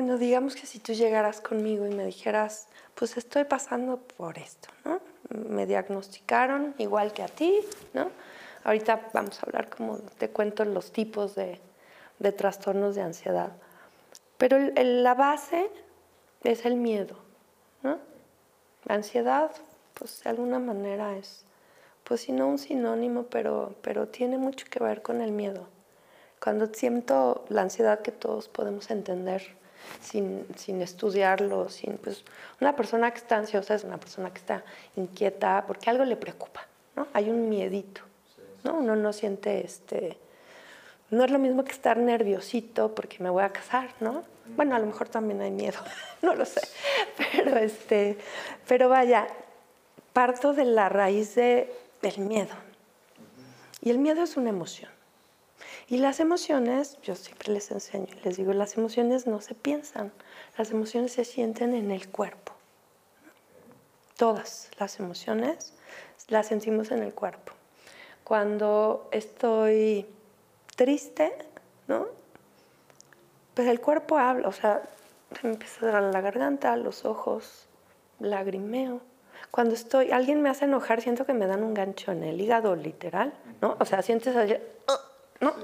bueno, digamos que si tú llegaras conmigo y me dijeras, pues estoy pasando por esto, ¿no? Me diagnosticaron igual que a ti, ¿no? Ahorita vamos a hablar como te cuento los tipos de, de trastornos de ansiedad. Pero la base es el miedo, ¿no? La ansiedad, pues de alguna manera es, pues si no un sinónimo, pero, pero tiene mucho que ver con el miedo. Cuando siento la ansiedad que todos podemos entender sin, sin estudiarlo, sin, pues una persona que está ansiosa es una persona que está inquieta porque algo le preocupa, ¿no? Hay un miedito, ¿no? Uno no siente este no es lo mismo que estar nerviosito porque me voy a casar, ¿no? Bueno, a lo mejor también hay miedo, no lo sé. Pero, este, pero vaya, parto de la raíz de, del miedo. Y el miedo es una emoción. Y las emociones, yo siempre les enseño, les digo, las emociones no se piensan, las emociones se sienten en el cuerpo. Todas las emociones las sentimos en el cuerpo. Cuando estoy triste, ¿no? Pues el cuerpo habla, o sea, se me empieza a dar la garganta, los ojos, lagrimeo. Cuando estoy, alguien me hace enojar, siento que me dan un gancho en el hígado, literal, ¿no? O sea, sientes allí, ¿no?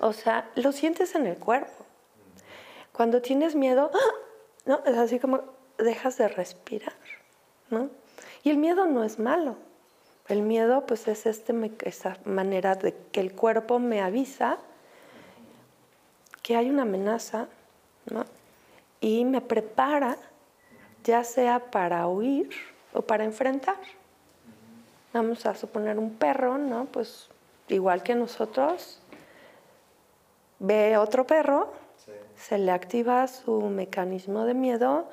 O sea, lo sientes en el cuerpo. Cuando tienes miedo, ¿no? Es así como dejas de respirar, ¿no? Y el miedo no es malo. El miedo pues es este, esa manera de que el cuerpo me avisa que hay una amenaza ¿no? y me prepara ya sea para huir o para enfrentar. Vamos a suponer un perro, ¿no? Pues igual que nosotros, ve otro perro, se le activa su mecanismo de miedo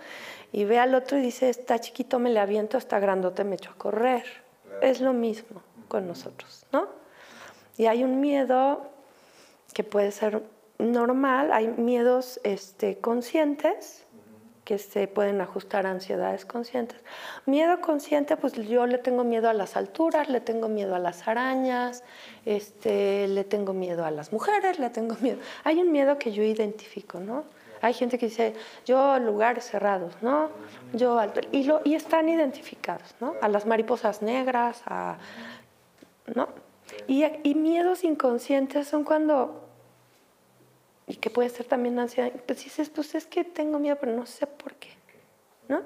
y ve al otro y dice, está chiquito, me le aviento, está grandote, me echo a correr es lo mismo con nosotros, ¿no? Y hay un miedo que puede ser normal, hay miedos este, conscientes que se pueden ajustar a ansiedades conscientes. Miedo consciente, pues yo le tengo miedo a las alturas, le tengo miedo a las arañas, este, le tengo miedo a las mujeres, le tengo miedo. Hay un miedo que yo identifico, ¿no? Hay gente que dice, yo lugares cerrados, ¿no? Yo y, lo, y están identificados, ¿no? A las mariposas negras, ¿no? Y, y miedos inconscientes son cuando, y que puede ser también ansiedad, pues dices, pues es que tengo miedo, pero no sé por qué, ¿no?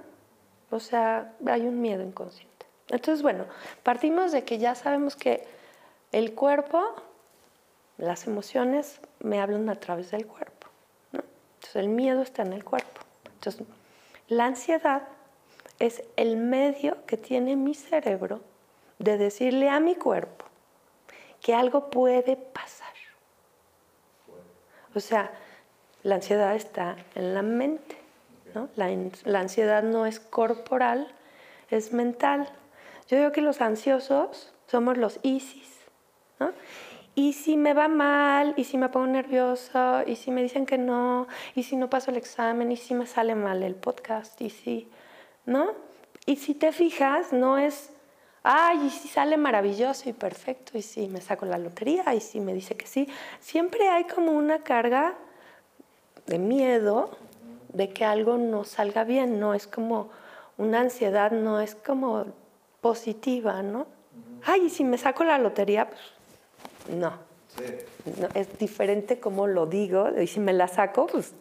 O sea, hay un miedo inconsciente. Entonces, bueno, partimos de que ya sabemos que el cuerpo, las emociones me hablan a través del cuerpo. Entonces el miedo está en el cuerpo. Entonces la ansiedad es el medio que tiene mi cerebro de decirle a mi cuerpo que algo puede pasar. O sea, la ansiedad está en la mente. ¿no? La, la, ansiedad no es corporal, es mental. Yo digo que los ansiosos somos los ISIS. ¿no? y si me va mal, y si me pongo nerviosa, y si me dicen que no, y si no paso el examen, y si me sale mal el podcast, y si, ¿no? Y si te fijas, no es, ay, y si sale maravilloso y perfecto, y si me saco la lotería, y si me dice que sí. Siempre hay como una carga de miedo de que algo no salga bien, no es como una ansiedad, no es como positiva, ¿no? Ay, y si me saco la lotería, pues no. Es diferente como lo digo. Y si me la saco, pues,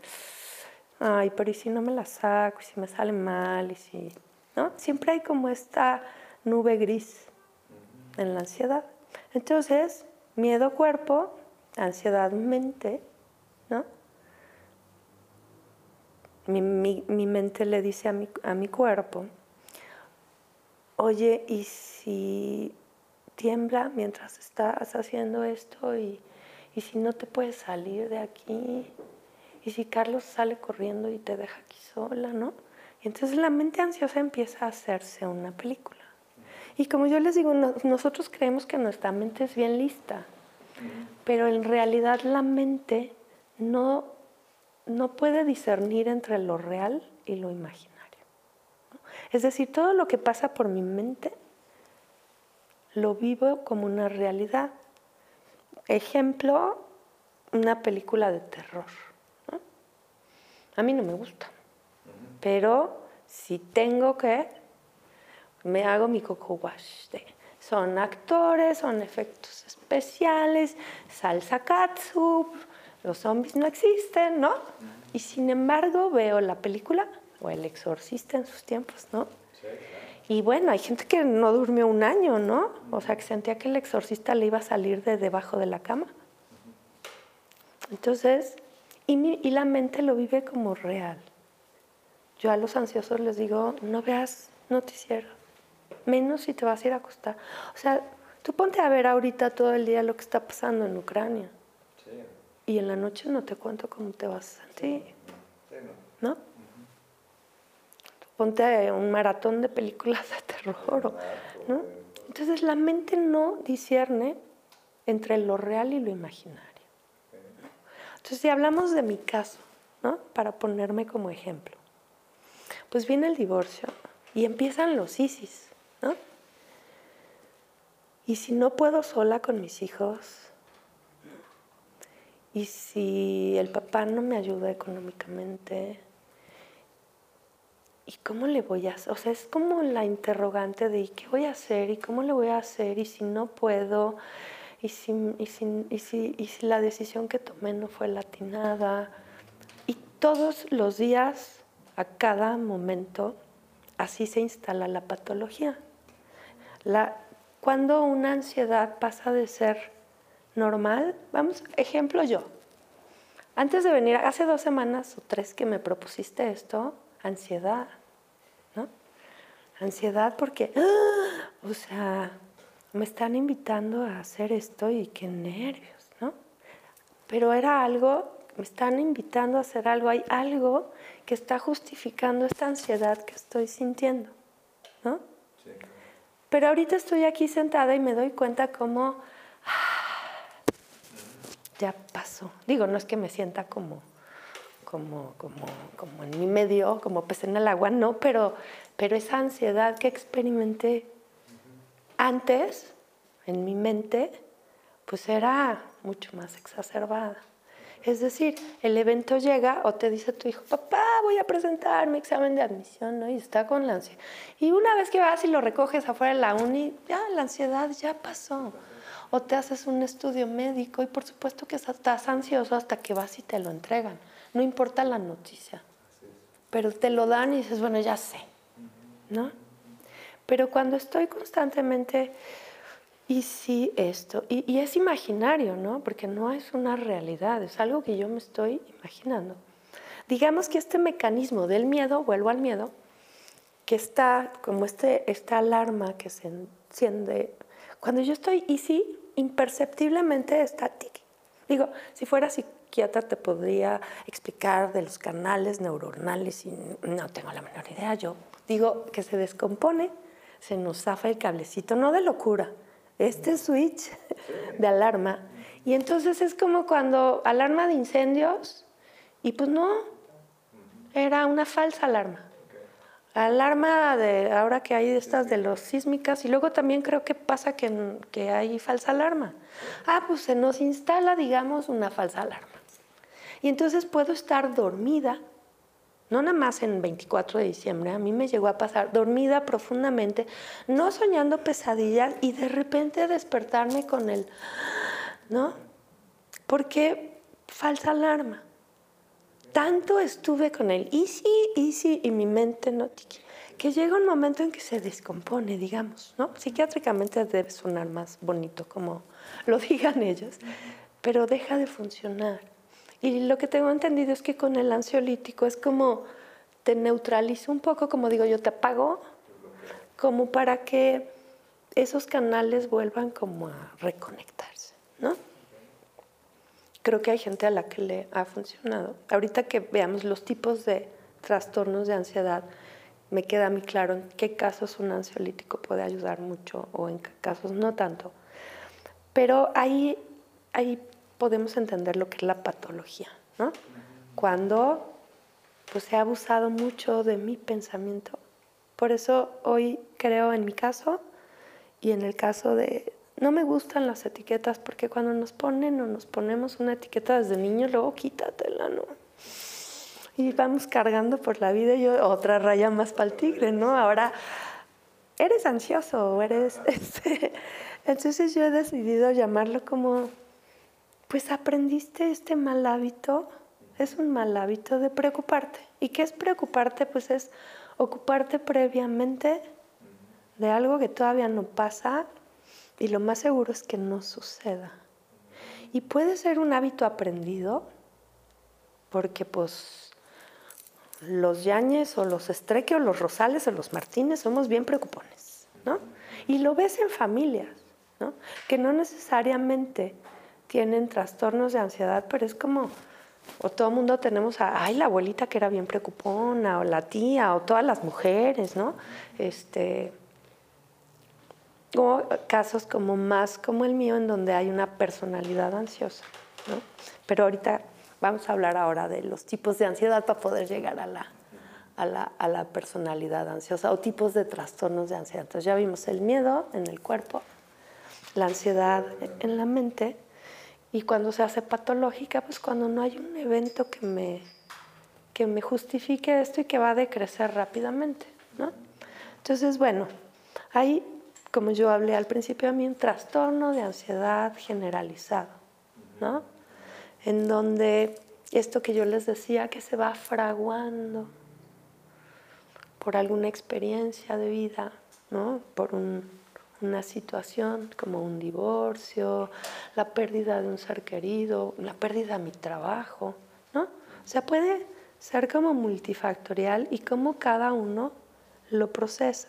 ay, pero ¿y si no me la saco? ¿Y si me sale mal? ¿Y si, ¿no? Siempre hay como esta nube gris en la ansiedad. Entonces, miedo cuerpo, ansiedad mente, ¿no? Mi, mi, mente le dice a mi, a mi cuerpo, oye, ¿y si tiembla mientras estás haciendo esto y, si no te puedes salir de aquí y si Carlos sale corriendo y te deja aquí sola, ¿no? Y entonces la mente ansiosa empieza a hacerse una película. Y como yo les digo, nosotros creemos que nuestra mente es bien lista, pero en realidad la mente no, no puede discernir entre lo real y lo imaginario. Es decir, todo lo que pasa por mi mente lo vivo como una realidad. Ejemplo, una película de terror. A mí no me gusta. Pero si tengo que, me hago mi coco wash. son actores, son efectos especiales, salsa katsup, los zombies no existen, ¿no? Y sin embargo veo la película o El Exorcista en sus tiempos, ¿no? Y bueno, hay gente que no durmió un año, ¿no? O sea, que sentía que el exorcista le iba a salir de debajo de la cama. Entonces, y, y la mente lo vive como real. Yo a los ansiosos les digo, no veas noticiero, menos si te vas a ir a acostar. O sea, tú ponte a ver ahorita todo el día lo que está pasando en Ucrania. Y en la noche no te cuento cómo te vas a sentir. ¿No? Ponte un maratón de películas de terror. ¿no? Entonces la mente no discierne entre lo real y lo imaginario. Entonces si hablamos de mi caso, ¿no? para ponerme como ejemplo, pues viene el divorcio y empiezan los ISIS. ¿No? Y si no puedo sola con mis hijos, y si el papá no me ayuda económicamente, ¿y cómo le voy a hacer? O sea, es como la interrogante de qué voy a hacer? ¿Y cómo le voy a hacer? ¿Y si no puedo? ¿Y y y si, y si la decisión que tomé no fue latinada? Y todos los días, a cada momento, así se instala la patología. La, cuando una ansiedad pasa de ser normal. Vamos, ejemplo yo. Antes de venir, hace dos semanas o tres que me propusiste esto, ansiedad, ¿no? Ansiedad porque, ¡ah! o sea, me están invitando a hacer esto y qué nervios, ¿no? Pero era algo, me están invitando a hacer algo, hay algo que está justificando esta ansiedad que estoy sintiendo, ¿no? Pero ahorita estoy aquí sentada y me doy cuenta cómo ya pasó. Digo, no es que me sienta como, como, como, como en mi medio, como pez en el agua, no, pero, pero esa ansiedad que experimenté antes en mi mente, pues era mucho más exacerbada. Es decir, el evento llega o te dice tu hijo, papá, voy a presentar mi examen de admisión, ¿no? Y está con la ansiedad. Y una vez que vas y lo recoges afuera de la uni, ya la ansiedad ya pasó o te haces un estudio médico y por supuesto que estás ansioso hasta que vas y te lo entregan. No importa la noticia, pero te lo dan y dices, bueno, ya sé, ¿no? Pero cuando estoy constantemente, y sí esto, y, y es imaginario, ¿no? Porque no es una realidad, es algo que yo me estoy imaginando. Digamos que este mecanismo del miedo, vuelvo al miedo, que está como este, esta alarma que se enciende cuando yo estoy easy, imperceptiblemente estática. Digo, si fuera psiquiatra te podría explicar de los canales neuronales y no tengo la menor idea. Yo digo que se descompone, se nos zafa el cablecito, no de locura, este switch de alarma. Y entonces es como cuando alarma de incendios y pues no, era una falsa alarma alarma de ahora que hay estas de los sísmicas y luego también creo que pasa que, que hay falsa alarma. Ah, pues se nos instala, digamos, una falsa alarma. Y entonces puedo estar dormida, no nada más en 24 de diciembre, a mí me llegó a pasar dormida profundamente, no soñando pesadillas y de repente despertarme con el, ¿no? Porque falsa alarma tanto estuve con él, easy, easy, y mi mente no que llega un momento en que se descompone, digamos, ¿no? Psiquiátricamente debe sonar más bonito, como lo digan ellos, pero deja de funcionar. Y lo que tengo entendido es que con el ansiolítico es como te neutralizo un poco, como digo yo, te apago, como para que esos canales vuelvan como a reconectarse, ¿no? creo que hay gente a la que le ha funcionado. Ahorita que veamos los tipos de trastornos de ansiedad, me queda muy claro en qué casos un ansiolítico puede ayudar mucho o en qué casos no tanto. Pero ahí, ahí podemos entender lo que es la patología, ¿no? Cuando pues, se ha abusado mucho de mi pensamiento. Por eso hoy creo en mi caso y en el caso de, no me gustan las etiquetas porque cuando nos ponen o nos ponemos una etiqueta desde niño, luego quítatela, ¿no? y vamos cargando por la vida y otra raya más para el tigre, ¿no? Ahora, eres ansioso eres... Este, entonces yo he decidido llamarlo como, pues aprendiste este mal hábito, es un mal hábito de preocuparte. ¿Y qué es preocuparte? Pues es ocuparte previamente de algo que todavía no pasa y lo más seguro es que no suceda. Y puede ser un hábito aprendido, porque pues los Yañez o los Estreque o los Rosales o los Martínez somos bien preocupones, ¿no? Y lo ves en familias, ¿no? Que no necesariamente tienen trastornos de ansiedad, pero es como, o todo el mundo tenemos a, ay, la abuelita que era bien preocupona, o la tía, o todas las mujeres, ¿no? Este, o casos como más como el mío, en donde hay una personalidad ansiosa, ¿no? Pero ahorita vamos a hablar ahora de los tipos de ansiedad para poder llegar a la, a la, a la personalidad ansiosa o tipos de trastornos de ansiedad. Entonces ya vimos el miedo en el cuerpo, la ansiedad en la mente y cuando se hace patológica, pues cuando no hay un evento que me, que me justifique esto y que va a decrecer rápidamente. ¿no? Entonces, bueno, hay, como yo hablé al principio, a mí un trastorno de ansiedad generalizado, ¿no? en donde esto que yo les decía, que se va fraguando por alguna experiencia de vida, ¿no? por un, una situación como un divorcio, la pérdida de un ser querido, la pérdida de mi trabajo, ¿no? O sea, puede ser como multifactorial y como cada uno lo procesa.